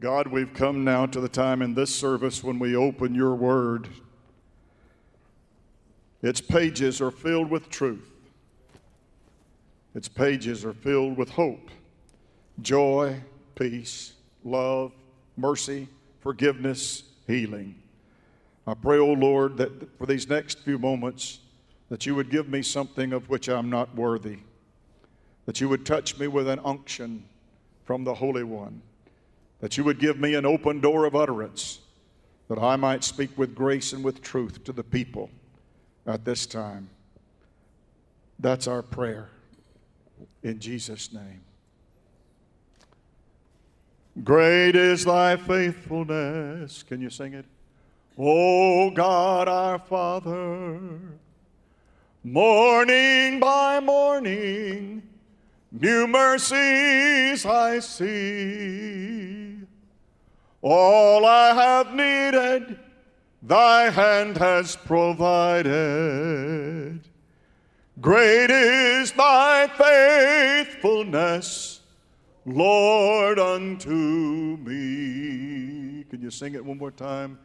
God, we've come now to the time in this service when we open your word. Its pages are filled with truth, its pages are filled with hope, joy, peace, love, mercy, forgiveness, healing. I pray, O oh Lord, that for these next few moments, that you would give me something of which I'm not worthy, that you would touch me with an unction from the Holy One that you would give me an open door of utterance, that I might speak with grace and with truth to the people at this time. That's our prayer in Jesus' name. Great is thy faithfulness. Can you sing it? O God our Father, morning by morning, new mercies I see. All I have needed, thy hand has provided. Great is thy faithfulness, Lord, unto me. Can you sing it one more time?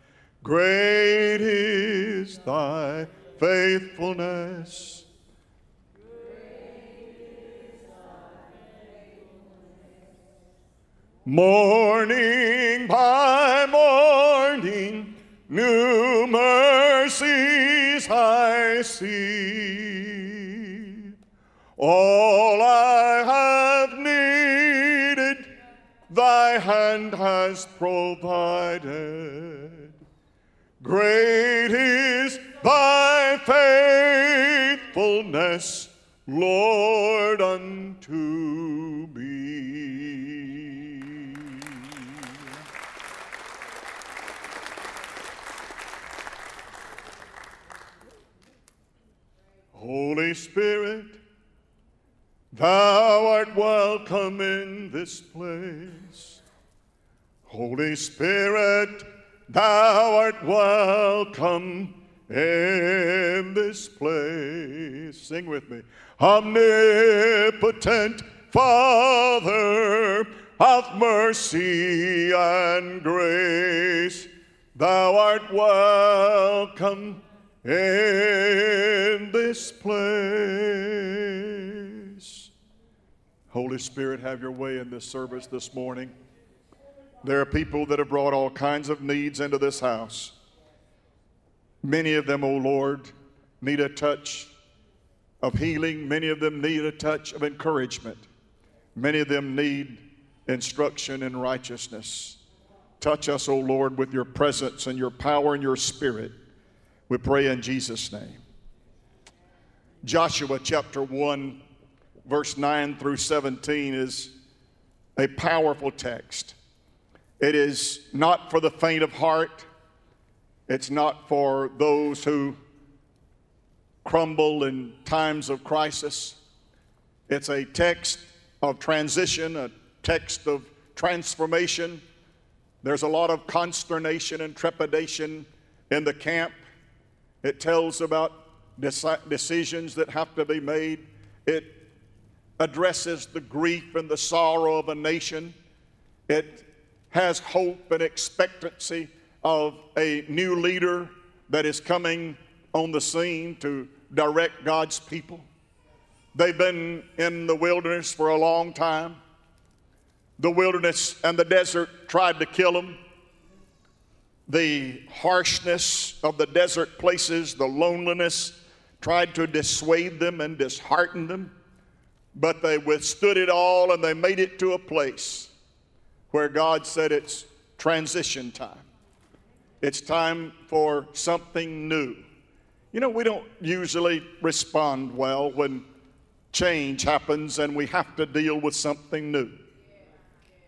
Great is thy faithfulness. Morning by morning, new mercies I see. All I have needed, thy hand has provided. Great is thy faithfulness, Lord, unto Holy Spirit, thou art welcome in this place. Holy Spirit, thou art welcome in this place. Sing with me. Omnipotent Father of mercy and grace, thou art welcome in this place. Holy Spirit, have your way in this service this morning. There are people that have brought all kinds of needs into this house. Many of them, O oh Lord, need a touch of healing. Many of them need a touch of encouragement. Many of them need instruction in righteousness. Touch us, O oh Lord, with your presence and your power and your spirit. We pray in Jesus' name. Joshua chapter 1, verse 9 through 17 is a powerful text. It is not for the faint of heart, it's not for those who crumble in times of crisis. It's a text of transition, a text of transformation. There's a lot of consternation and trepidation in the camp. It tells about decisions that have to be made. It addresses the grief and the sorrow of a nation. It has hope and expectancy of a new leader that is coming on the scene to direct God's people. They've been in the wilderness for a long time. The wilderness and the desert tried to kill them the harshness of the desert places, the loneliness, tried to dissuade them and dishearten them, but they withstood it all and they made it to a place where God said it's transition time. It's time for something new. You know, we don't usually respond well when change happens and we have to deal with something new.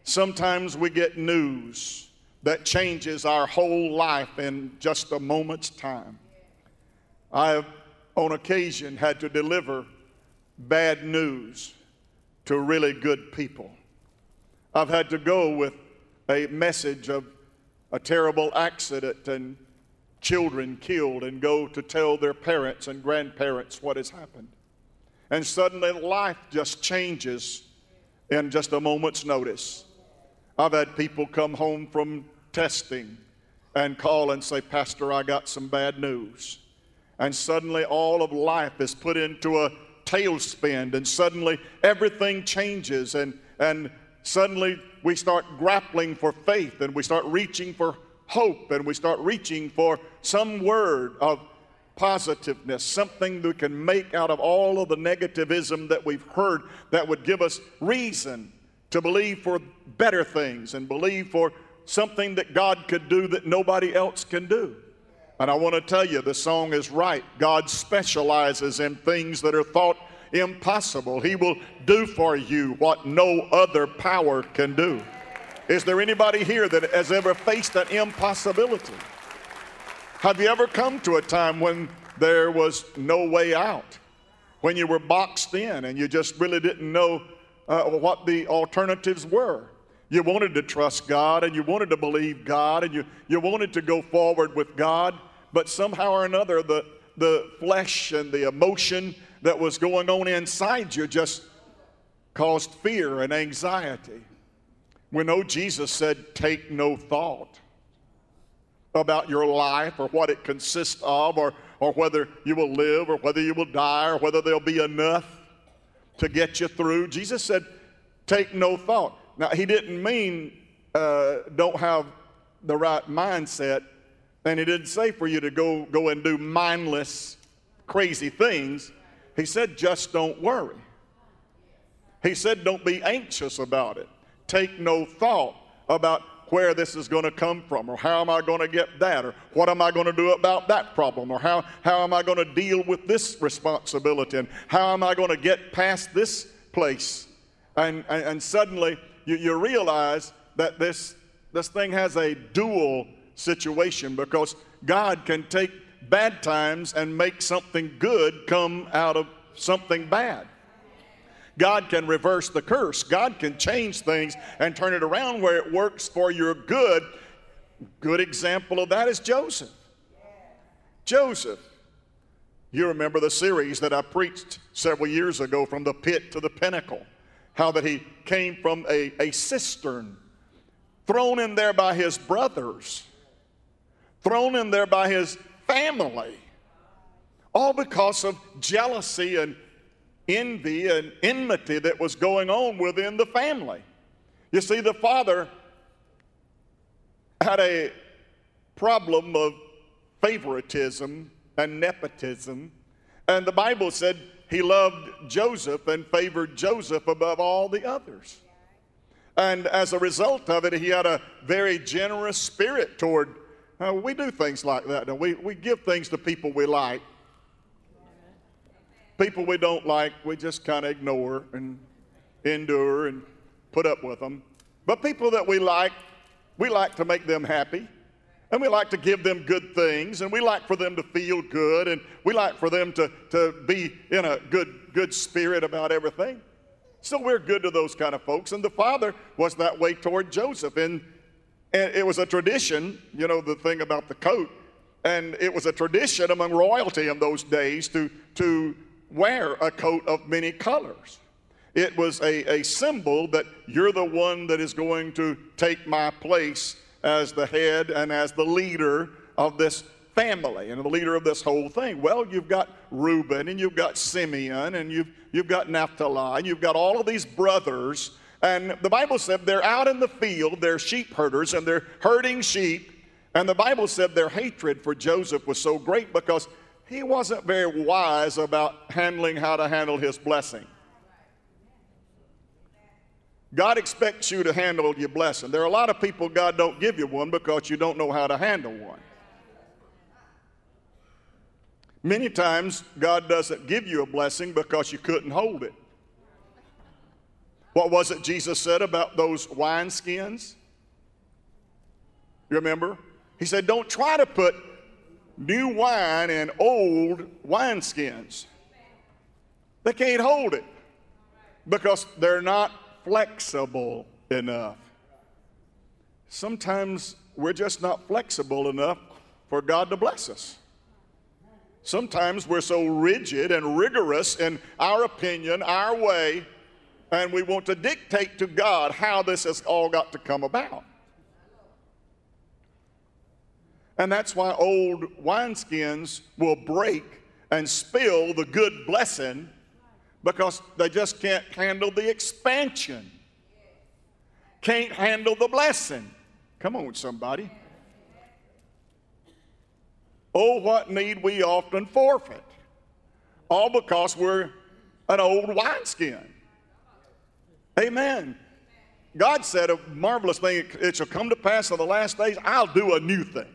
Sometimes we get news that changes our whole life in just a moment's time. I have, on occasion, had to deliver bad news to really good people. I've had to go with a message of a terrible accident and children killed and go to tell their parents and grandparents what has happened. And suddenly life just changes in just a moment's notice. I've had people come home from testing and call and say, Pastor, I got some bad news. And suddenly all of life is put into a tailspin, and suddenly everything changes, and, and suddenly we start grappling for faith, and we start reaching for hope, and we start reaching for some word of positiveness, something that we can make out of all of the negativism that we've heard that would give us reason to believe for better things and believe for something that God could do that nobody else can do. And I want to tell you, the song is right. God specializes in things that are thought impossible. He will do for you what no other power can do. Is there anybody here that has ever faced an impossibility? Have you ever come to a time when there was no way out? When you were boxed in and you just really didn't know uh, what the alternatives were? You wanted to trust God and you wanted to believe God and you, you wanted to go forward with God, but somehow or another, the, the flesh and the emotion that was going on inside you just caused fear and anxiety. We know Jesus said, Take no thought about your life or what it consists of or, or whether you will live or whether you will die or whether there'll be enough to get you through. Jesus said, take no thought. Now, he didn't mean uh, don't have the right mindset, and he didn't say for you to go, go and do mindless, crazy things. He said, just don't worry. He said, don't be anxious about it. Take no thought about where this is going to come from, or how am I going to get that, or what am I going to do about that problem, or how, how am I going to deal with this responsibility, and how am I going to get past this place. And, and, and suddenly you, you realize that this, this thing has a dual situation because God can take bad times and make something good come out of something bad. God can reverse the curse. God can change things and turn it around where it works for your good. Good example of that is Joseph. Joseph. You remember the series that I preached several years ago from the pit to the pinnacle. How that he came from a, a cistern, thrown in there by his brothers, thrown in there by his family, all because of jealousy and envy and enmity that was going on within the family. You see, the father had a problem of favoritism and nepotism, and the Bible said he loved Joseph and favored Joseph above all the others. And as a result of it, he had a very generous spirit toward. Uh, we do things like that. We, we give things to people we like people we don't like, we just kind of ignore and endure and put up with them. But people that we like, we like to make them happy. And we like to give them good things, and we like for them to feel good, and we like for them to, to be in a good, good spirit about everything. So we're good to those kind of folks. And the father was that way toward Joseph. And, and it was a tradition, you know, the thing about the coat, and it was a tradition among royalty in those days to, to wear a coat of many colors. It was a, a symbol that you're the one that is going to take my place as the head and as the leader of this family and the leader of this whole thing. Well, you've got Reuben and you've got Simeon and you've, you've got Naphtali and you've got all of these brothers. And the Bible said they're out in the field, they're sheep herders and they're herding sheep. And the Bible said their hatred for Joseph was so great because he wasn't very wise about handling how to handle his blessing. God expects you to handle your blessing. There are a lot of people God don't give you one because you don't know how to handle one. Many times God doesn't give you a blessing because you couldn't hold it. What was it Jesus said about those wineskins? You remember? He said, Don't try to put new wine in old wineskins. They can't hold it because they're not flexible enough. Sometimes we're just not flexible enough for God to bless us. Sometimes we're so rigid and rigorous in our opinion, our way, And we want to dictate to God how this has all got to come about. And that's why old wineskins will break and spill the good blessing because they just can't handle the expansion, can't handle the blessing. Come on, somebody. Oh, what need we often forfeit? All because we're an old wineskin. Amen. God said a marvelous thing, it shall come to pass in the last days, I'll do a new thing.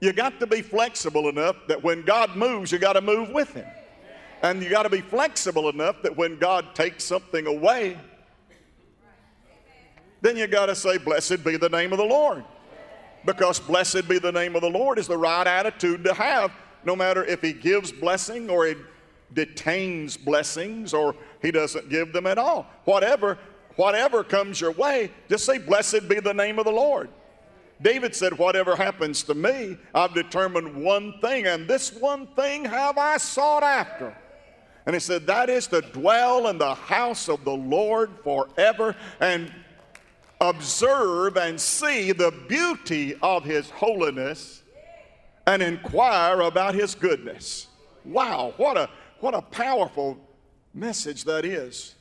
You got to be flexible enough that when God moves, you got to move with Him. And you got to be flexible enough that when God takes something away, then you got to say, Blessed be the name of the Lord. Because blessed be the name of the Lord is the right attitude to have, no matter if He gives blessing or He detains blessings or He doesn't give them at all. Whatever, whatever comes your way, just say, Blessed be the name of the Lord. David said, Whatever happens to me, I've determined one thing, and this one thing have I sought after. And he said, That is to dwell in the house of the Lord forever and observe and see the beauty of his holiness and inquire about his goodness. Wow, what a, what a powerful message that is.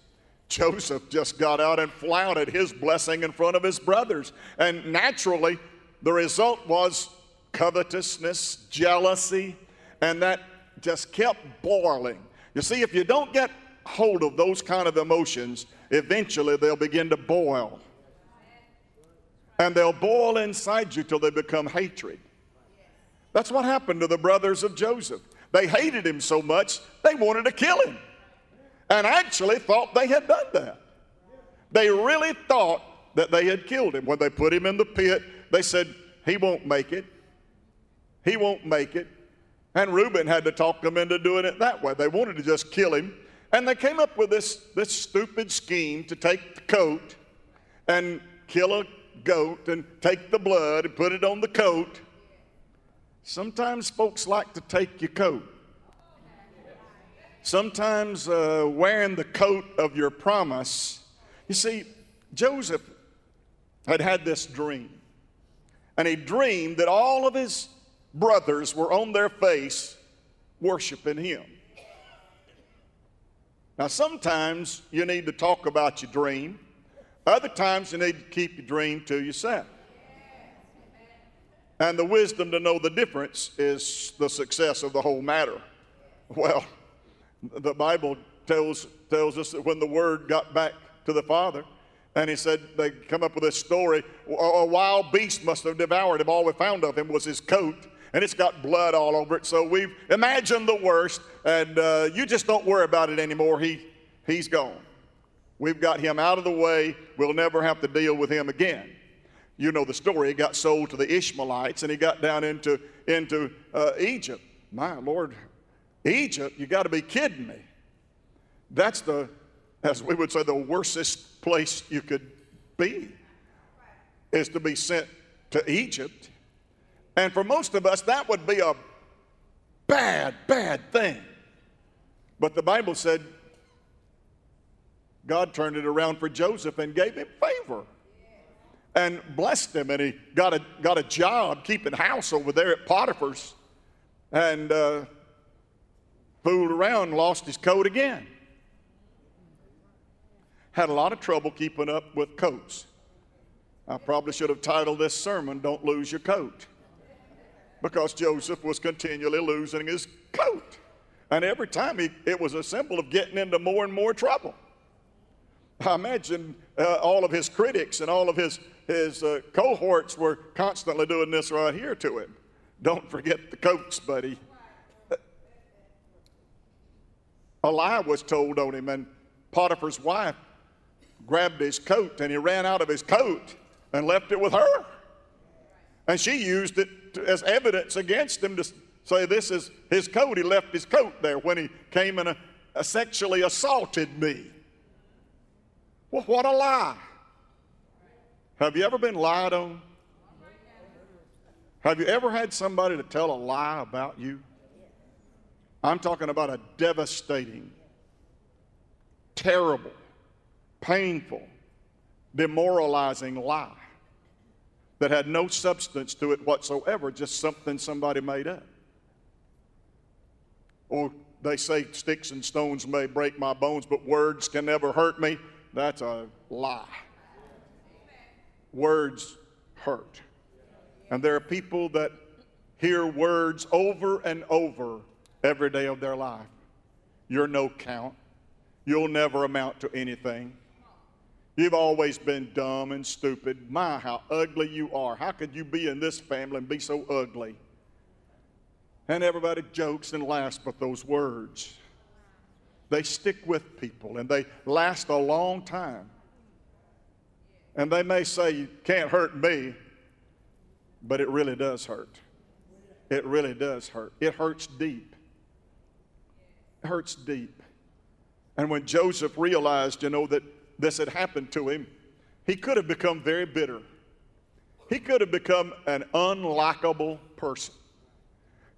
Joseph just got out and flouted his blessing in front of his brothers. And naturally, the result was covetousness, jealousy, and that just kept boiling. You see, if you don't get hold of those kind of emotions, eventually they'll begin to boil. And they'll boil inside you till they become hatred. That's what happened to the brothers of Joseph. They hated him so much, they wanted to kill him and actually thought they had done that. They really thought that they had killed him. When they put him in the pit, they said, He won't make it. He won't make it. And Reuben had to talk them into doing it that way. They wanted to just kill him. And they came up with this, this stupid scheme to take the coat and kill a goat and take the blood and put it on the coat. Sometimes folks like to take your coat sometimes uh, wearing the coat of your promise. You see, Joseph had had this dream, and he dreamed that all of his brothers were on their face worshiping him. Now, sometimes you need to talk about your dream, other times you need to keep your dream to yourself. And the wisdom to know the difference is the success of the whole matter. Well, the Bible tells, tells us that when the word got back to the father, and he said, they come up with this story a wild beast must have devoured him. All we found of him was his coat, and it's got blood all over it. So we've imagined the worst, and uh, you just don't worry about it anymore. He, he's gone. We've got him out of the way. We'll never have to deal with him again. You know the story. He got sold to the Ishmaelites, and he got down into, into uh, Egypt. My Lord, Egypt, you got to be kidding me. That's the, as we would say, the worstest place you could be, is to be sent to Egypt. And for most of us, that would be a bad, bad thing. But the Bible said God turned it around for Joseph and gave him favor and blessed him. And he got a, got a job keeping house over there at Potiphar's. And uh, fooled around lost his coat again. Had a lot of trouble keeping up with coats. I probably should have titled this sermon, Don't Lose Your Coat. Because Joseph was continually losing his coat. And every time he, it was a symbol of getting into more and more trouble. I imagine uh, all of his critics and all of his, his uh, cohorts were constantly doing this right here to him. Don't forget the coats, buddy. a lie was told on him, and Potiphar's wife grabbed his coat and he ran out of his coat and left it with her. And she used it to, as evidence against him to say, This is his coat. He left his coat there when he came and uh, sexually assaulted me. Well, what a lie. Have you ever been lied on? Have you ever had somebody to tell a lie about you? I'm talking about a devastating, terrible painful, demoralizing lie that had no substance to it whatsoever, just something somebody made up. Or they say sticks and stones may break my bones, but words can never hurt me. That's a lie. Words hurt. And there are people that hear words over and over every day of their life. You're no count. You'll never amount to anything. You've always been dumb and stupid. My, how ugly you are. How could you be in this family and be so ugly? And everybody jokes and laughs, but those words, they stick with people and they last a long time. And they may say, You can't hurt me, but it really does hurt. It really does hurt. It hurts deep. It hurts deep. And when Joseph realized, you know, that this had happened to him, he could have become very bitter. He could have become an unlikable person.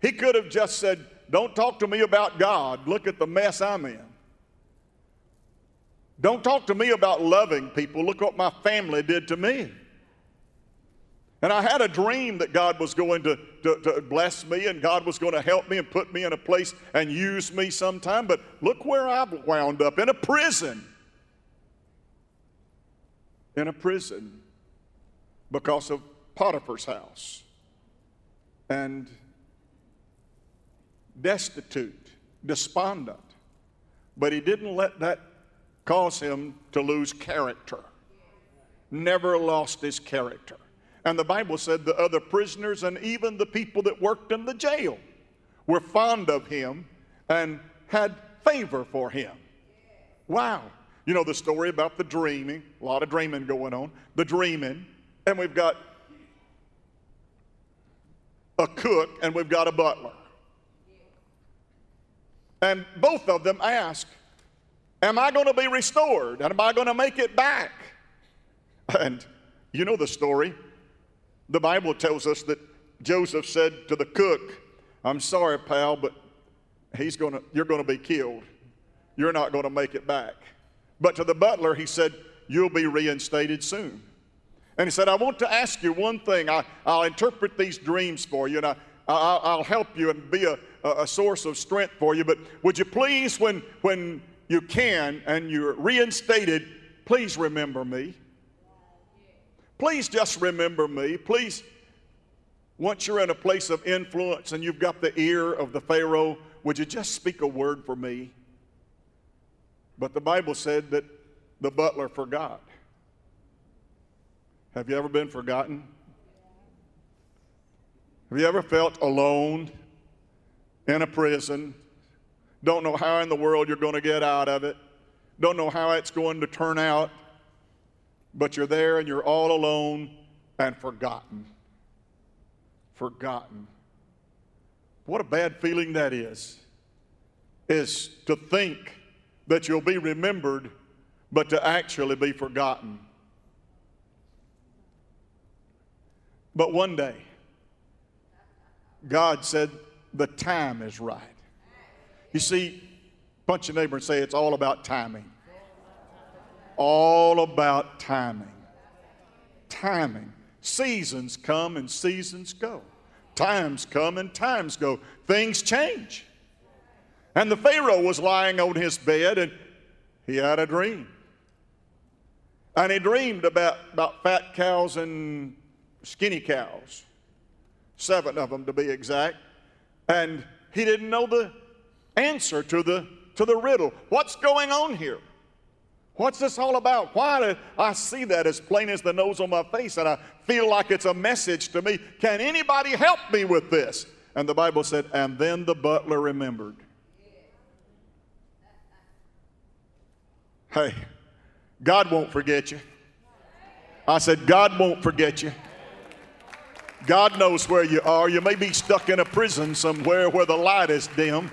He could have just said, Don't talk to me about God. Look at the mess I'm in. Don't talk to me about loving people. Look what my family did to me. And I had a dream that God was going to, to, to, bless me and God was going to help me and put me in a place and use me sometime. But look where I've wound up in a prison. In a prison because of Potiphar's house. And destitute, despondent. But he didn't let that cause him to lose character. Never lost his character. And the Bible said the other prisoners and even the people that worked in the jail were fond of him and had favor for him. Wow. You know the story about the dreaming, a lot of dreaming going on, the dreaming, and we've got a cook and we've got a butler. And both of them ask, Am I going to be restored? And am I going to make it back? And you know the story. The Bible tells us that Joseph said to the cook, I'm sorry, pal, but he's gonna, you're going to be killed. You're not going to make it back. But to the butler, he said, You'll be reinstated soon. And he said, I want to ask you one thing. I, will interpret these dreams for you, and I, will help you and be a, a source of strength for you. But would you please, when, when you can and you're reinstated, please remember me. Please just remember me. Please, once you're in a place of influence and you've got the ear of the Pharaoh, would you just speak a word for me? But the Bible said that the butler forgot. Have you ever been forgotten? Have you ever felt alone in a prison? Don't know how in the world you're going to get out of it. Don't know how it's going to turn out. But you're there and you're all alone and forgotten. Forgotten. What a bad feeling that is. Is to think that you'll be remembered, but to actually be forgotten. But one day, God said, the time is right. You see, punch your neighbor and say, it's all about timing. All about timing. Timing. Seasons come and seasons go. Times come and times go. Things change. And the Pharaoh was lying on his bed and he had a dream. And he dreamed about, about fat cows and skinny cows seven of them to be exact. And he didn't know the answer to the, to the riddle. What's going on here? What's this all about? Why do I see that as plain as the nose on my face and I feel like it's a message to me? Can anybody help me with this? And the Bible said, and then the butler remembered. Hey, God won't forget you. I said, God won't forget you. God knows where you are. You may be stuck in a prison somewhere where the light is dim.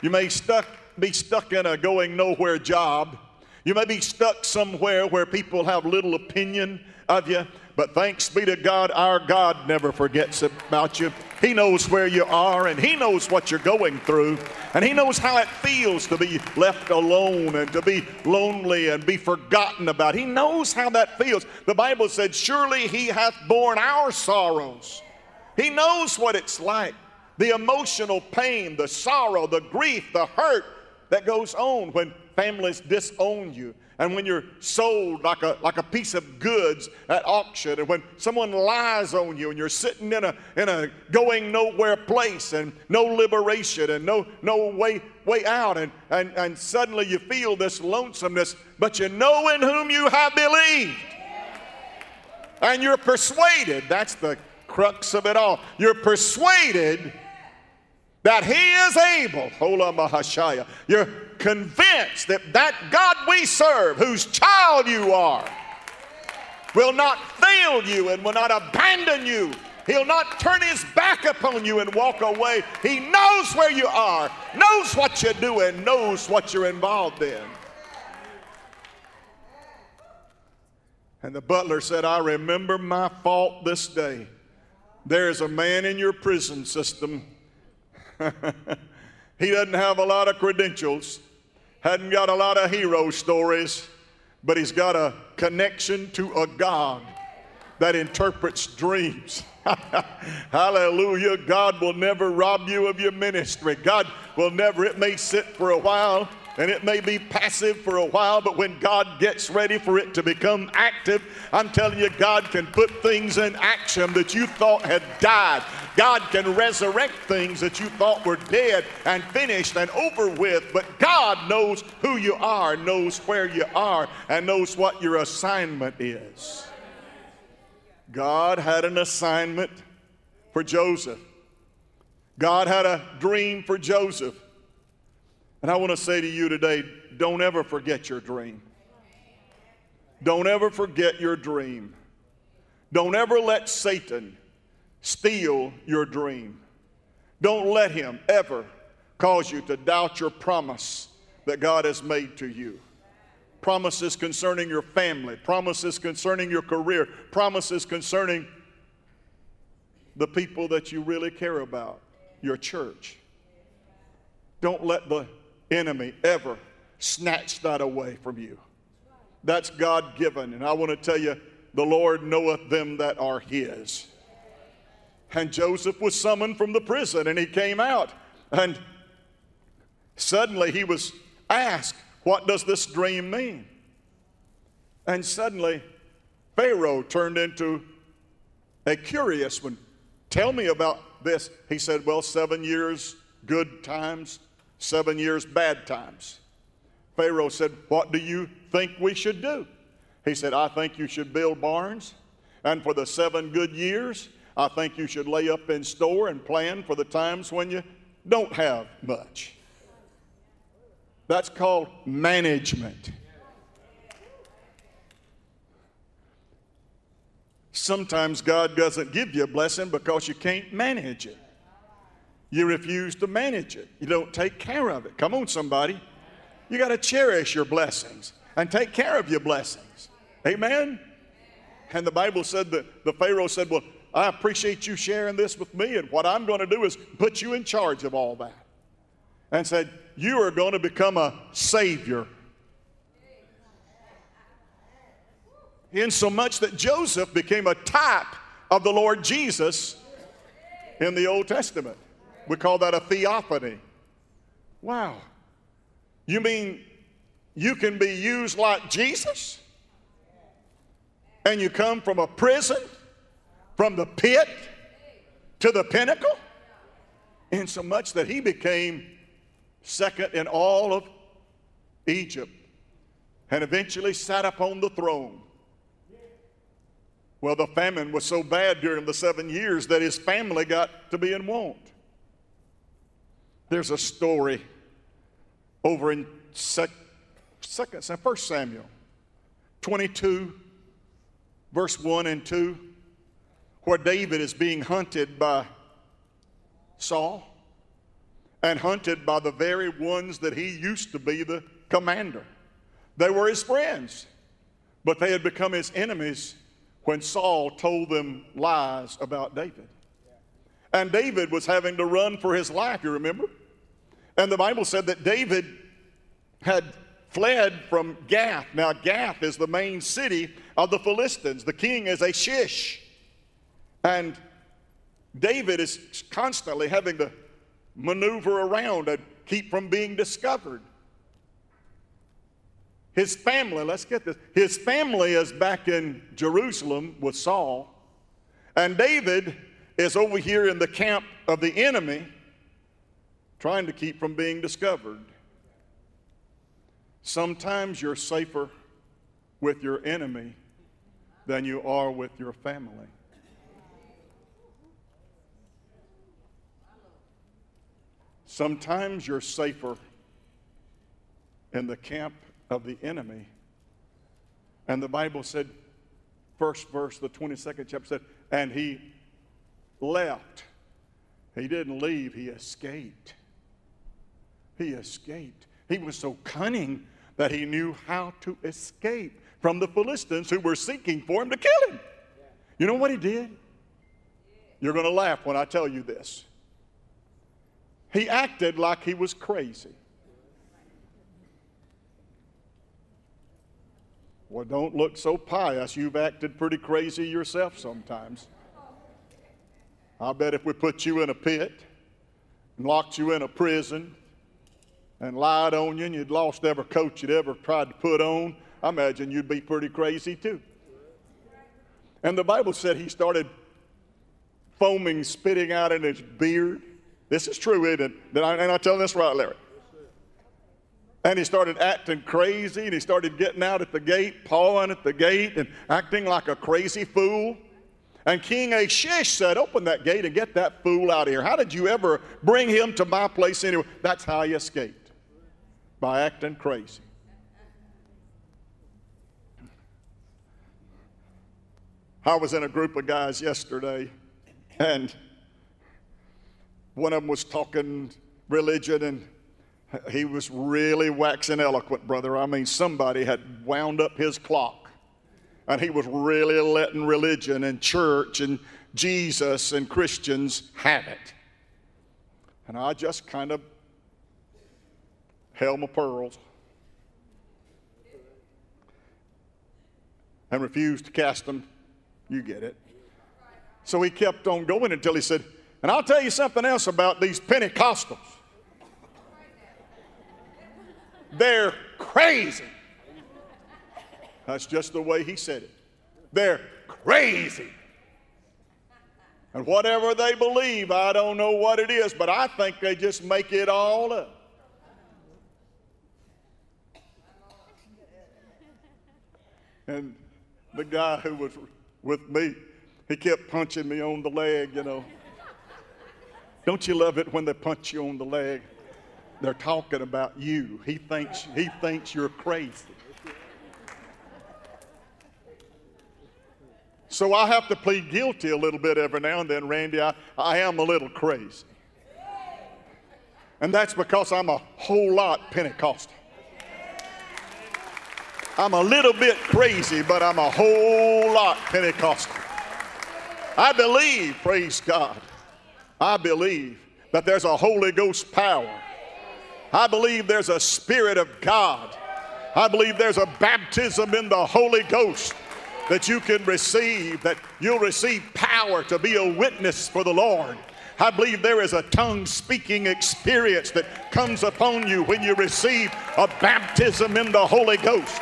You may stuck, be stuck in a going nowhere job. You may be stuck somewhere where people have little opinion of you. But thanks be to God, our God never forgets about you. He knows where you are and He knows what you're going through. And He knows how it feels to be left alone and to be lonely and be forgotten about. He knows how that feels. The Bible said, Surely He hath borne our sorrows. He knows what it's like the emotional pain, the sorrow, the grief, the hurt that goes on when families disown you and when you're sold like a, like a piece of goods at auction, and when someone lies on you and you're sitting in a, in a going nowhere place and no liberation and no, no way, way out, and, and, and suddenly you feel this lonesomeness, but you know in whom you have believed. And you're persuaded, that's the crux of it all. You're persuaded that He is able. You're convinced that that God we serve, whose child you are, will not fail you and will not abandon you. He'll not turn his back upon you and walk away. He knows where you are, knows what you're doing, knows what you're involved in. And the butler said, I remember my fault this day. There's a man in your prison system. he doesn't have a lot of credentials, hadn't got a lot of hero stories, but he's got a connection to a God that interprets dreams. Hallelujah. God will never rob you of your ministry. God will never, it may sit for a while and it may be passive for a while, but when God gets ready for it to become active, I'm telling you, God can put things in action that you thought had died. God can resurrect things that you thought were dead and finished and over with. But God knows who you are, knows where you are, and knows what your assignment is. God had an assignment for Joseph. God had a dream for Joseph. And I want to say to you today don't ever forget your dream. Don't ever forget your dream. Don't ever let Satan steal your dream. Don't let him ever cause you to doubt your promise that God has made to you. Promises concerning your family, promises concerning your career, promises concerning the people that you really care about, your church. Don't let the enemy ever snatch that away from you. That's God given. And I want to tell you, the Lord knoweth them that are his. And Joseph was summoned from the prison and he came out. And suddenly he was asked, What does this dream mean? And suddenly Pharaoh turned into a curious one. Tell me about this. He said, Well, seven years good times, seven years bad times. Pharaoh said, What do you think we should do? He said, I think you should build barns, and for the seven good years, I think you should lay up in store and plan for the times when you don't have much. That's called management. Sometimes God doesn't give you a blessing because you can't manage it. You refuse to manage it. You don't take care of it. Come on, somebody. You got to cherish your blessings and take care of your blessings. Amen? And the Bible said that the Pharaoh said, Well, I appreciate you sharing this with me, and what I'm going to do is put you in charge of all that. And said, You are going to become a savior. In so much that Joseph became a type of the Lord Jesus in the Old Testament. We call that a theophany. Wow. You mean you can be used like Jesus? And you come from a prison, from the pit to the pinnacle? insomuch that he became second in all of Egypt and eventually sat upon the throne. Well, the famine was so bad during the seven years that his family got to be in want. There's a story over in sec, second, First Samuel 22, verse 1 and 2, where David is being hunted by Saul and hunted by the very ones that he used to be the commander. They were his friends, but they had become his enemies when Saul told them lies about David. And David was having to run for his life, you remember? And the Bible said that David had fled from Gath. Now, Gath is the main city of the Philistines. The king is Achish. And David is constantly having to maneuver around and keep from being discovered. His family, let's get this, his family is back in Jerusalem with Saul, and David is over here in the camp of the enemy trying to keep from being discovered. Sometimes you're safer with your enemy than you are with your family. Sometimes you're safer in the camp of the enemy. And the Bible said, first verse, the 22nd chapter said, and he left. He didn't leave, he escaped. He escaped. He was so cunning that he knew how to escape from the Philistines who were seeking for him to kill him. You know what he did? You're going to laugh when I tell you this. He acted like he was crazy. Well, don't look so pious. You've acted pretty crazy yourself sometimes. I bet if we put you in a pit and locked you in a prison and lied on you and you'd lost every coat you'd ever tried to put on, I imagine you'd be pretty crazy too. And the Bible said he started foaming, spitting out in his beard. This is true, isn't it? Did I, and I tell this right, Larry? And he started acting crazy and he started getting out at the gate, pawing at the gate, and acting like a crazy fool. And King Achish said, Open that gate and get that fool out of here. How did you ever bring him to my place anyway? That's how he escaped by acting crazy. I was in a group of guys yesterday, and one of them was talking religion and he was really waxing eloquent, brother. I mean, somebody had wound up his clock. And he was really letting religion and church and Jesus and Christians have it. And I just kind of held my pearls and refused to cast them. You get it. So he kept on going until he said, And I'll tell you something else about these Pentecostals. They're crazy. That's just the way he said it. They're crazy. And whatever they believe, I don't know what it is, but I think they just make it all up. And the guy who was with me, he kept punching me on the leg, you know. Don't you love it when they punch you on the leg? They're talking about you. He thinks, he thinks you're crazy. So I have to plead guilty a little bit every now and then, Randy. I, I am a little crazy. And that's because I'm a whole lot Pentecostal. I'm a little bit crazy, but I'm a whole lot Pentecostal. I believe, praise God, I believe that there's a Holy Ghost power I believe there's a Spirit of God. I believe there's a baptism in the Holy Ghost that you can receive, that you'll receive power to be a witness for the Lord. I believe there is a tongue speaking experience that comes upon you when you receive a baptism in the Holy Ghost.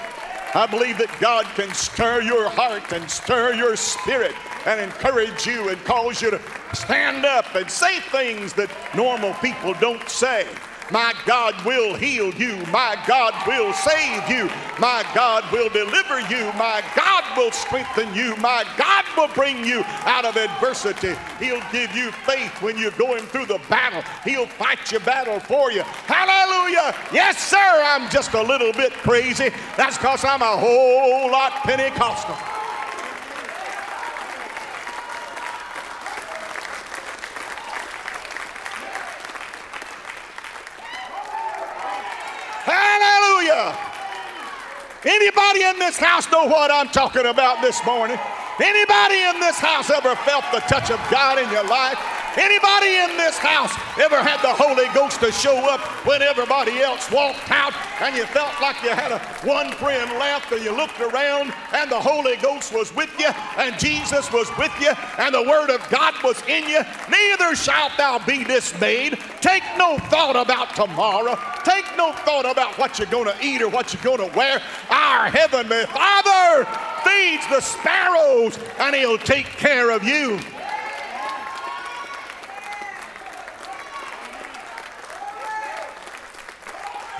I believe that God can stir your heart and stir your spirit and encourage you and cause you to stand up and say things that normal people don't say. My God will heal you. My God will save you. My God will deliver you. My God will strengthen you. My God will bring you out of adversity. He'll give you faith when you're going through the battle. He'll fight your battle for you. Hallelujah. Yes, sir, I'm just a little bit crazy. That's because I'm a whole lot Pentecostal. Anybody in this house know what I'm talking about this morning? Anybody in this house ever felt the touch of God in your life? Anybody in this house ever had the Holy Ghost to show up when everybody else walked out and you felt like you had a one friend left and you looked around and the Holy Ghost was with you and Jesus was with you and the Word of God was in you? Neither shalt thou be dismayed. Take no thought about tomorrow. Take no thought about what you're going to eat or what you're going to wear. Our Heavenly Father feeds the sparrows and He'll take care of you.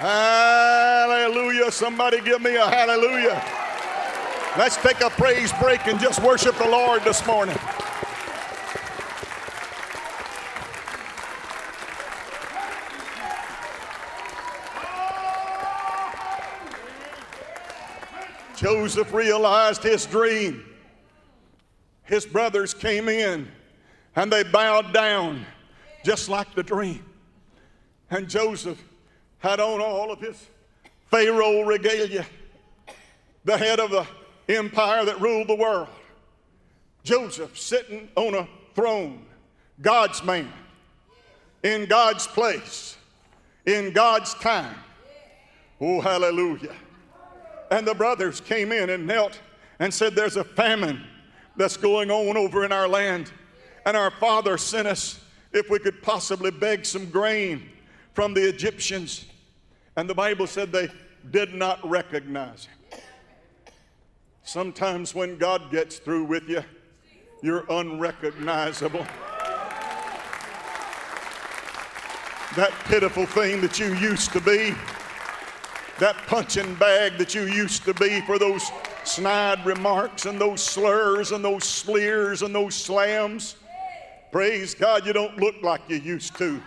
Hallelujah. Somebody give me a hallelujah. Let's take a praise break and just worship the Lord this morning. Joseph realized his dream. His brothers came in and they bowed down just like the dream. And Joseph had on all of his Pharaoh regalia, the head of the empire that ruled the world. Joseph sitting on a throne, God's man, in God's place, in God's time. Oh, hallelujah. And the brothers came in and knelt and said, There's a famine that's going on over in our land. And our father sent us if we could possibly beg some grain from the Egyptians. And the Bible said they did not recognize him. Sometimes when God gets through with you, you're unrecognizable. That pitiful thing that you used to be, that punching bag that you used to be for those snide remarks and those slurs and those sneers and those slams. Praise God, you don't look like you used to.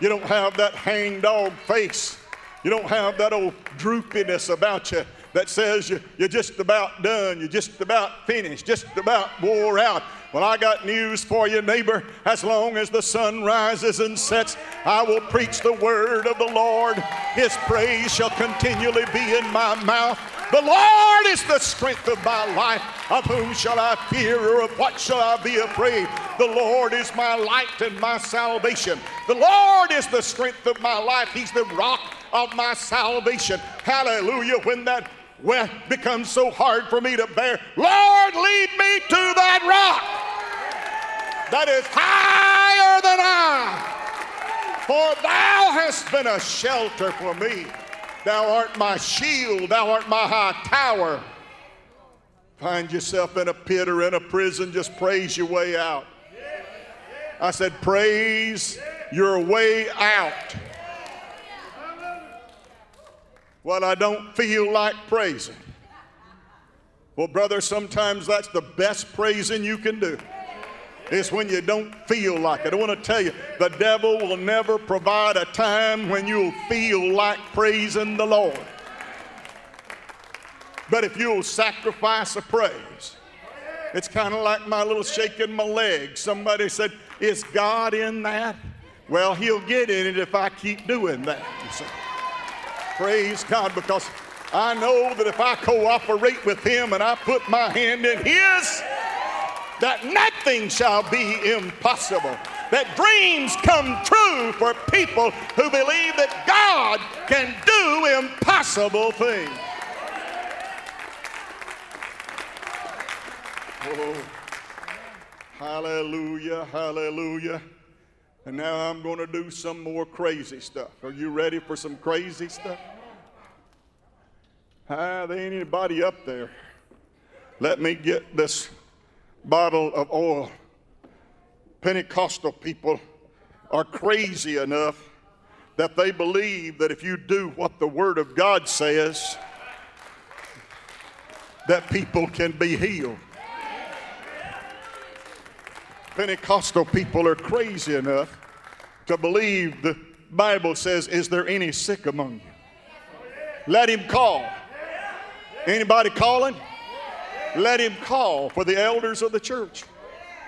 You don't have that hangdog face. You don't have that old droopiness about you that says you, you're just about done, you're just about finished, just about wore out. Well, I got news for you, neighbor. As long as the sun rises and sets, I will preach the word of the Lord. His praise shall continually be in my mouth. The Lord is the strength of my life. Of whom shall I fear or of what shall I be afraid? The Lord is my light and my salvation. The Lord is the strength of my life. He's the rock of my salvation. Hallelujah. When that becomes so hard for me to bear, Lord, lead me to that rock that is higher than I. For thou hast been a shelter for me. Thou art my shield, thou art my high tower. Find yourself in a pit or in a prison, just praise your way out. I said, praise your way out. Well, I don't feel like praising. Well, brother, sometimes that's the best praising you can do. It's when you don't feel like it. I want to tell you, the devil will never provide a time when you'll feel like praising the Lord. But if you'll sacrifice a praise, it's kind of like my little shaking my leg. Somebody said, Is God in that? Well, He'll get in it if I keep doing that. Praise God, because I know that if I cooperate with Him and I put my hand in His, that nothing shall be impossible. That dreams come true for people who believe that God can do impossible things. Oh, hallelujah, hallelujah. And now I'm going to do some more crazy stuff. Are you ready for some crazy stuff? Ah, there ain't anybody up there. Let me get this bottle of oil. Pentecostal people are crazy enough that they believe that if you do what the Word of God says, that people can be healed. Pentecostal people are crazy enough to believe the Bible says, Is there any sick among you? Let him call. Anybody calling? Let him call for the elders of the church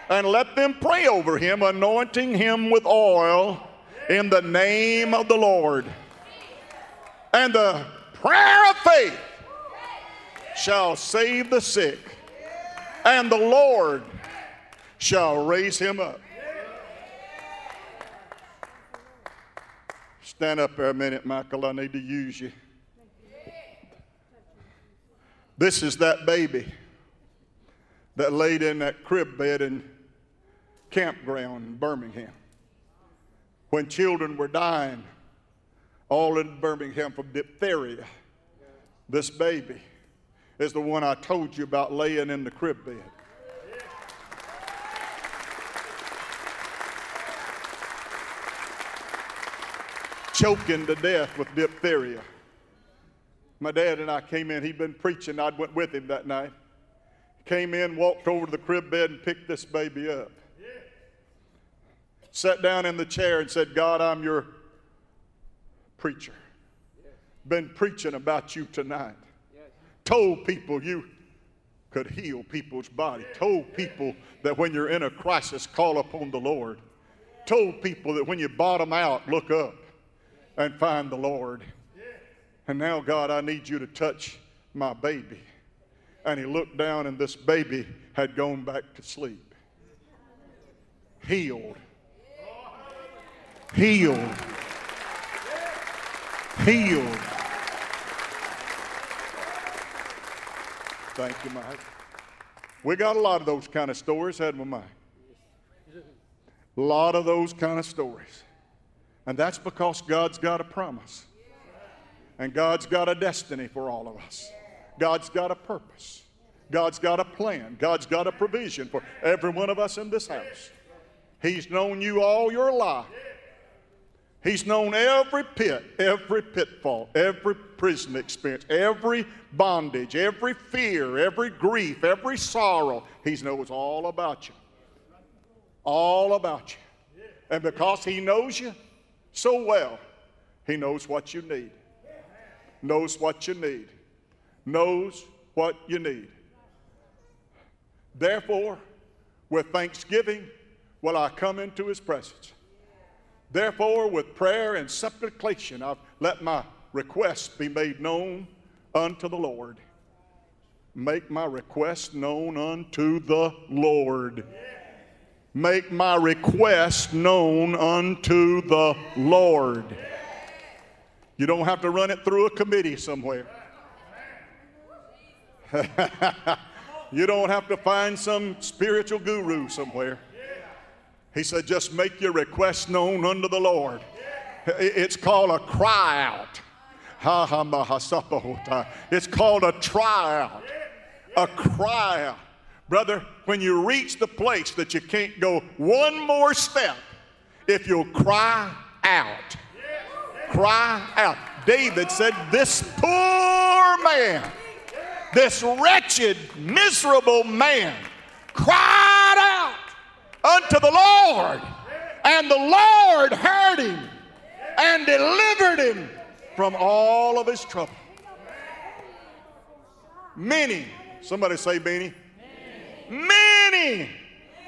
and let them pray over him, anointing him with oil in the name of the Lord. And the prayer of faith shall save the sick, and the Lord shall raise him up. Stand up there a minute, Michael. I need to use you. This is that baby that laid in that crib bed in campground in Birmingham. When children were dying, all in Birmingham from diphtheria, this baby is the one I told you about laying in the crib bed. Choking to death with diphtheria. My dad and I came in, he'd been preaching, I went with him that night. Came in, walked over to the crib bed, and picked this baby up. Sat down in the chair and said, God, I'm your preacher. Been preaching about you tonight. Told people you could heal people's body. Told people that when you're in a crisis, call upon the Lord. Told people that when you bottom out, look up and find the Lord. And now, God, I need you to touch my baby. And he looked down, and this baby had gone back to sleep. Healed. Healed. Healed. Thank you, Mike. We got a lot of those kind of stories, hadn't we, Mike? A lot of those kind of stories. And that's because God's got a promise. And God's got a destiny for all of us. God's got a purpose. God's got a plan. God's got a provision for every one of us in this house. He's known you all your life. He's known every pit, every pitfall, every prison experience, every bondage, every fear, every grief, every sorrow. He knows all about you. All about you. And because He knows you so well, He knows what you need knows what you need. Knows what you need. Therefore, with thanksgiving will I come into his presence. Therefore, with prayer and supplication, I've let my request be made known unto the Lord. Make my request known unto the Lord. Make my request known unto the Lord. You don't have to run it through a committee somewhere. you don't have to find some spiritual guru somewhere. He said, just make your request known unto the Lord. It's called a cry out. It's called a tryout. A cry out. Brother, when you reach the place that you can't go one more step, if you'll cry out, cry out. David said, This poor man, this wretched, miserable man, cried out unto the Lord, and the Lord heard him and delivered him from all of his trouble. Many, somebody say, many. Many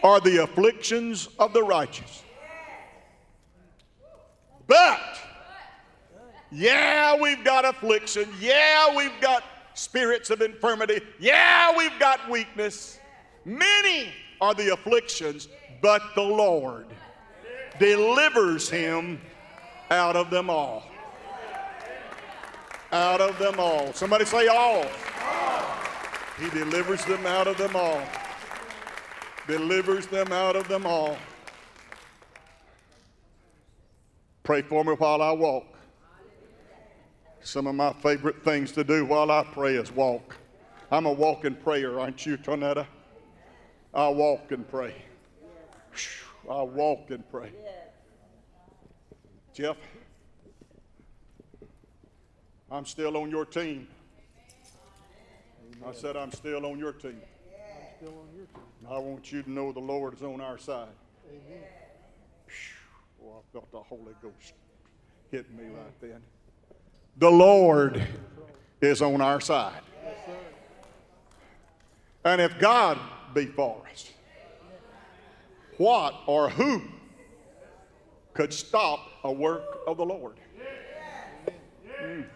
are the afflictions of the righteous. But yeah, we've got affliction. Yeah, we've got spirits of infirmity. Yeah, we've got weakness. Many are the afflictions, but the Lord delivers him out of them all. Out of them all. Somebody say all. He delivers them out of them all. Delivers them out of them all. Pray for me while I walk. Some of my favorite things to do while I pray is walk. I'm a walking prayer, aren't you, Tonetta? I walk and pray. I walk and pray. Jeff, I'm still on your team. I said, I'm still on your team. I want you to know the Lord is on our side. Amen. Oh, I felt the Holy Ghost hitting me right then the Lord is on our side. And if God be for us, what or who could stop a work of the Lord? Mm.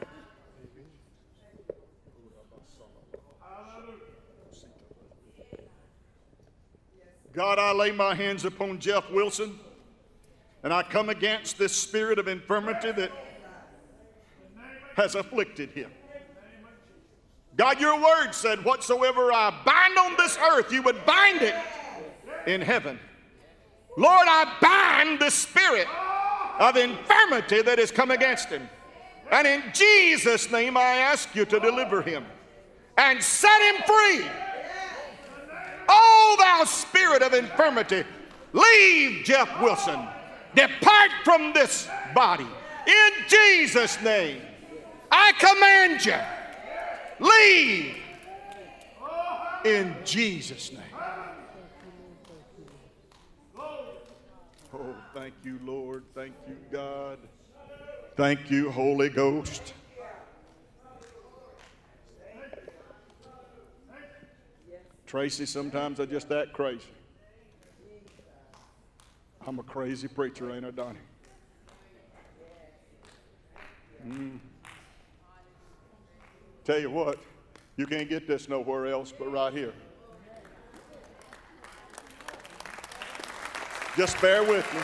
God, I lay my hands upon Jeff Wilson And I come against this spirit of infirmity that has afflicted him. God, your word said, Whatsoever I bind on this earth, you would bind it in heaven. Lord, I bind the spirit of infirmity that has come against him. And in Jesus' name, I ask you to deliver him and set him free. Oh, thou spirit of infirmity, leave Jeff Wilson. Depart from this body. In Jesus' name, I command you, leave. In Jesus' name. Oh, thank you, Lord. Thank you, God. Thank you, Holy Ghost. Tracy, sometimes I just act crazy. I'm a crazy preacher, ain't I, Donnie? Mm. Tell you what, you can't get this nowhere else but right here. Just bear with me.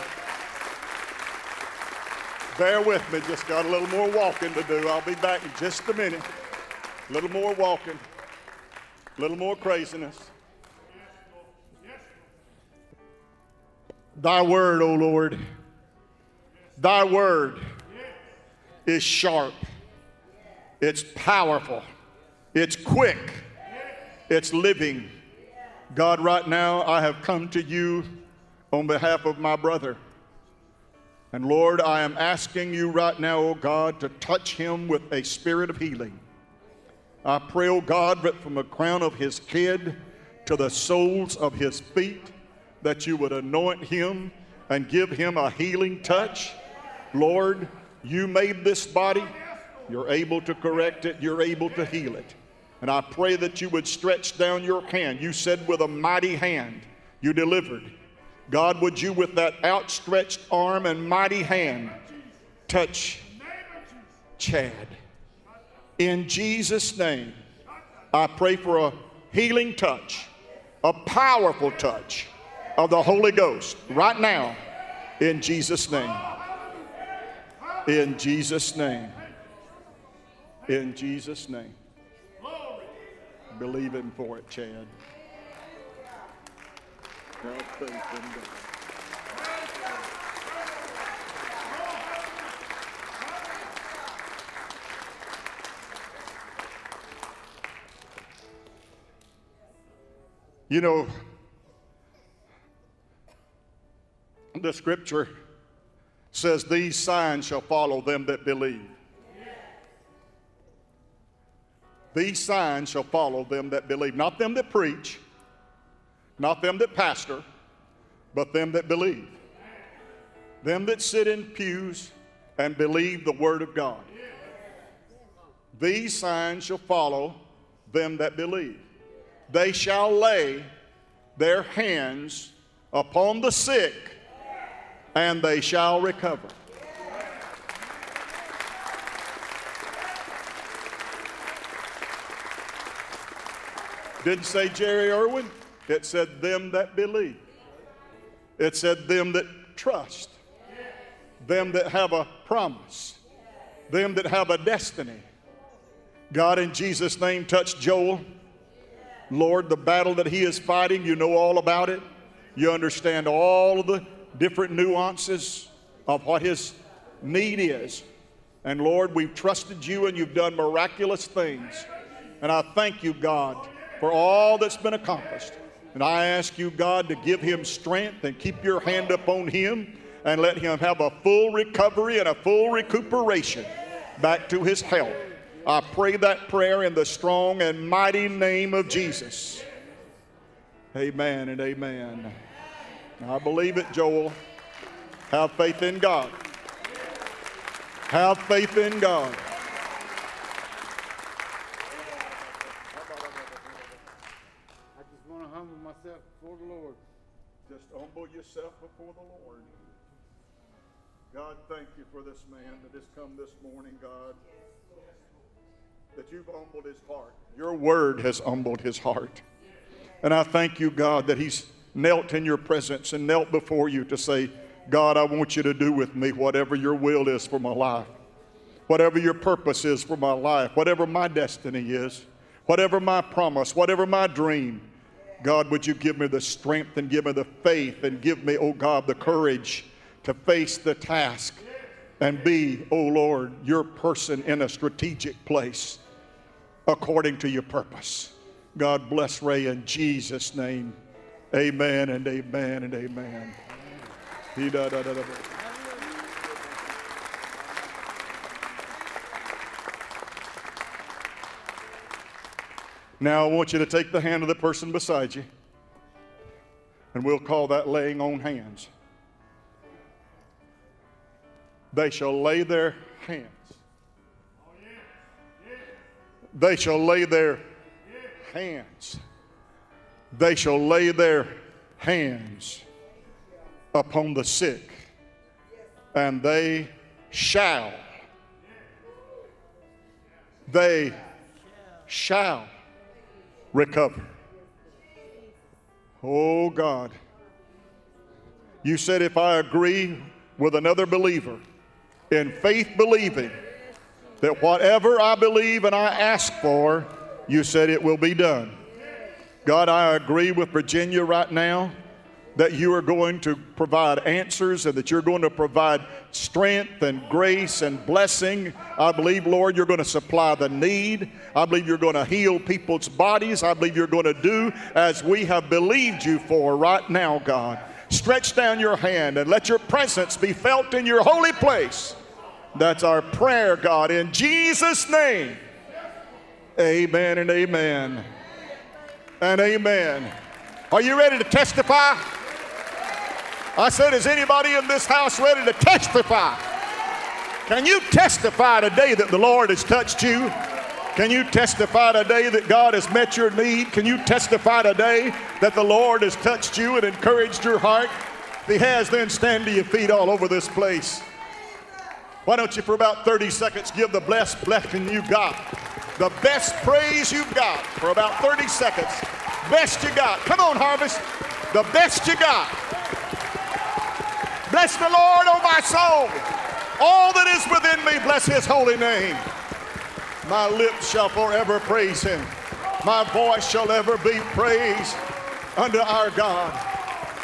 Bear with me. Just got a little more walking to do. I'll be back in just a minute. A little more walking. A little more craziness. Thy word, O Lord, thy word is sharp, it's powerful, it's quick, it's living. God, right now, I have come to you on behalf of my brother. And Lord, I am asking you right now, O God, to touch him with a spirit of healing. I pray, oh God, that from the crown of his head to the soles of his feet, that you would anoint him and give him a healing touch. Lord, you made this body. You're able to correct it, you're able to heal it. And I pray that you would stretch down your hand. You said, with a mighty hand, you delivered. God, would you, with that outstretched arm and mighty hand, touch Chad? In Jesus' name, I pray for a healing touch, a powerful touch of the Holy Ghost right now, in Jesus' name. In Jesus' name. In Jesus' name. Believe Him for it, Chad. God. You know, the scripture says, These signs shall follow them that believe. These signs shall follow them that believe. Not them that preach, not them that pastor, but them that believe. Them that sit in pews and believe the word of God. These signs shall follow them that believe they shall lay their hands upon the sick and they shall recover. Didn't say Jerry Irwin, it said them that believe. It said them that trust, them that have a promise, them that have a destiny. God, in Jesus' name, touch Joel. Lord, the battle that he is fighting, you know all about it. You understand all of the different nuances of what his need is. And Lord, we've trusted you and you've done miraculous things. And I thank you, God, for all that's been accomplished. And I ask you, God, to give him strength and keep your hand upon him and let him have a full recovery and a full recuperation back to his health. I pray that prayer in the strong and mighty name of Jesus. Amen and amen. I believe it, Joel. Have faith in God. Have faith in God. I just want to humble myself before the Lord. Just humble yourself before the Lord. God, thank you for this man that has come this morning, God that you've humbled his heart. Your word has humbled his heart. And I thank you, God, that he's knelt in your presence and knelt before you to say, God, I want you to do with me whatever your will is for my life, whatever your purpose is for my life, whatever my destiny is, whatever my promise, whatever my dream. God, would you give me the strength and give me the faith and give me, oh God, the courage to face the task and be, oh Lord, your person in a strategic place according to your purpose. God bless Ray in Jesus' name. Amen and amen and amen. Now, I want you to take the hand of the person beside you, and we'll call that laying on hands. They shall lay their hands. They shall lay their hands. They shall lay their hands upon the sick, and they shall. They shall recover. Oh God. You said if I agree with another believer in faith believing that whatever I believe and I ask for, you said it will be done. God, I agree with Virginia right now that you are going to provide answers and that you're going to provide strength and grace and blessing. I believe, Lord, you're going to supply the need. I believe you're going to heal people's bodies. I believe you're going to do as we have believed you for right now, God. Stretch down your hand and let your presence be felt in your holy place. That's our prayer, God, in Jesus' name. Amen and amen. And amen. Are you ready to testify? I said, Is anybody in this house ready to testify? Can you testify today that the Lord has touched you? Can you testify today that God has met your need? Can you testify today that the Lord has touched you and encouraged your heart? If He has, then stand to your feet all over this place. Why don't you, for about 30 seconds, give the blessed blessing you got, the best praise you've got for about 30 seconds. Best you got. Come on, Harvest. The best you got. Bless the Lord, oh my soul. All that is within me, bless his holy name. My lips shall forever praise him. My voice shall ever be praised unto our God.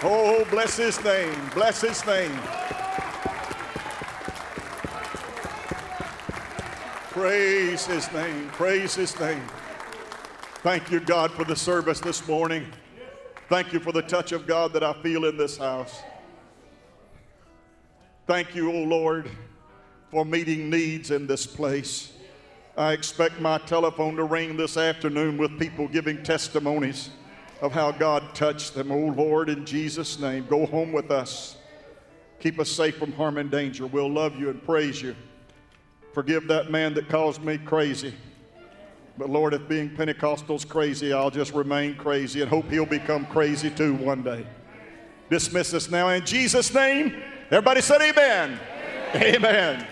Oh, bless his name. Bless his name. Praise his name. Praise his name. Thank you, God, for the service this morning. Thank you for the touch of God that I feel in this house. Thank you, O oh Lord, for meeting needs in this place. I expect my telephone to ring this afternoon with people giving testimonies of how God touched them. Oh Lord, in Jesus' name, go home with us. Keep us safe from harm and danger. We'll love you and praise you. Forgive that man that calls me crazy. But Lord, if being Pentecostal's crazy, I'll just remain crazy and hope he'll become crazy too one day. Dismiss us now in Jesus' name. Everybody said amen. Amen. amen.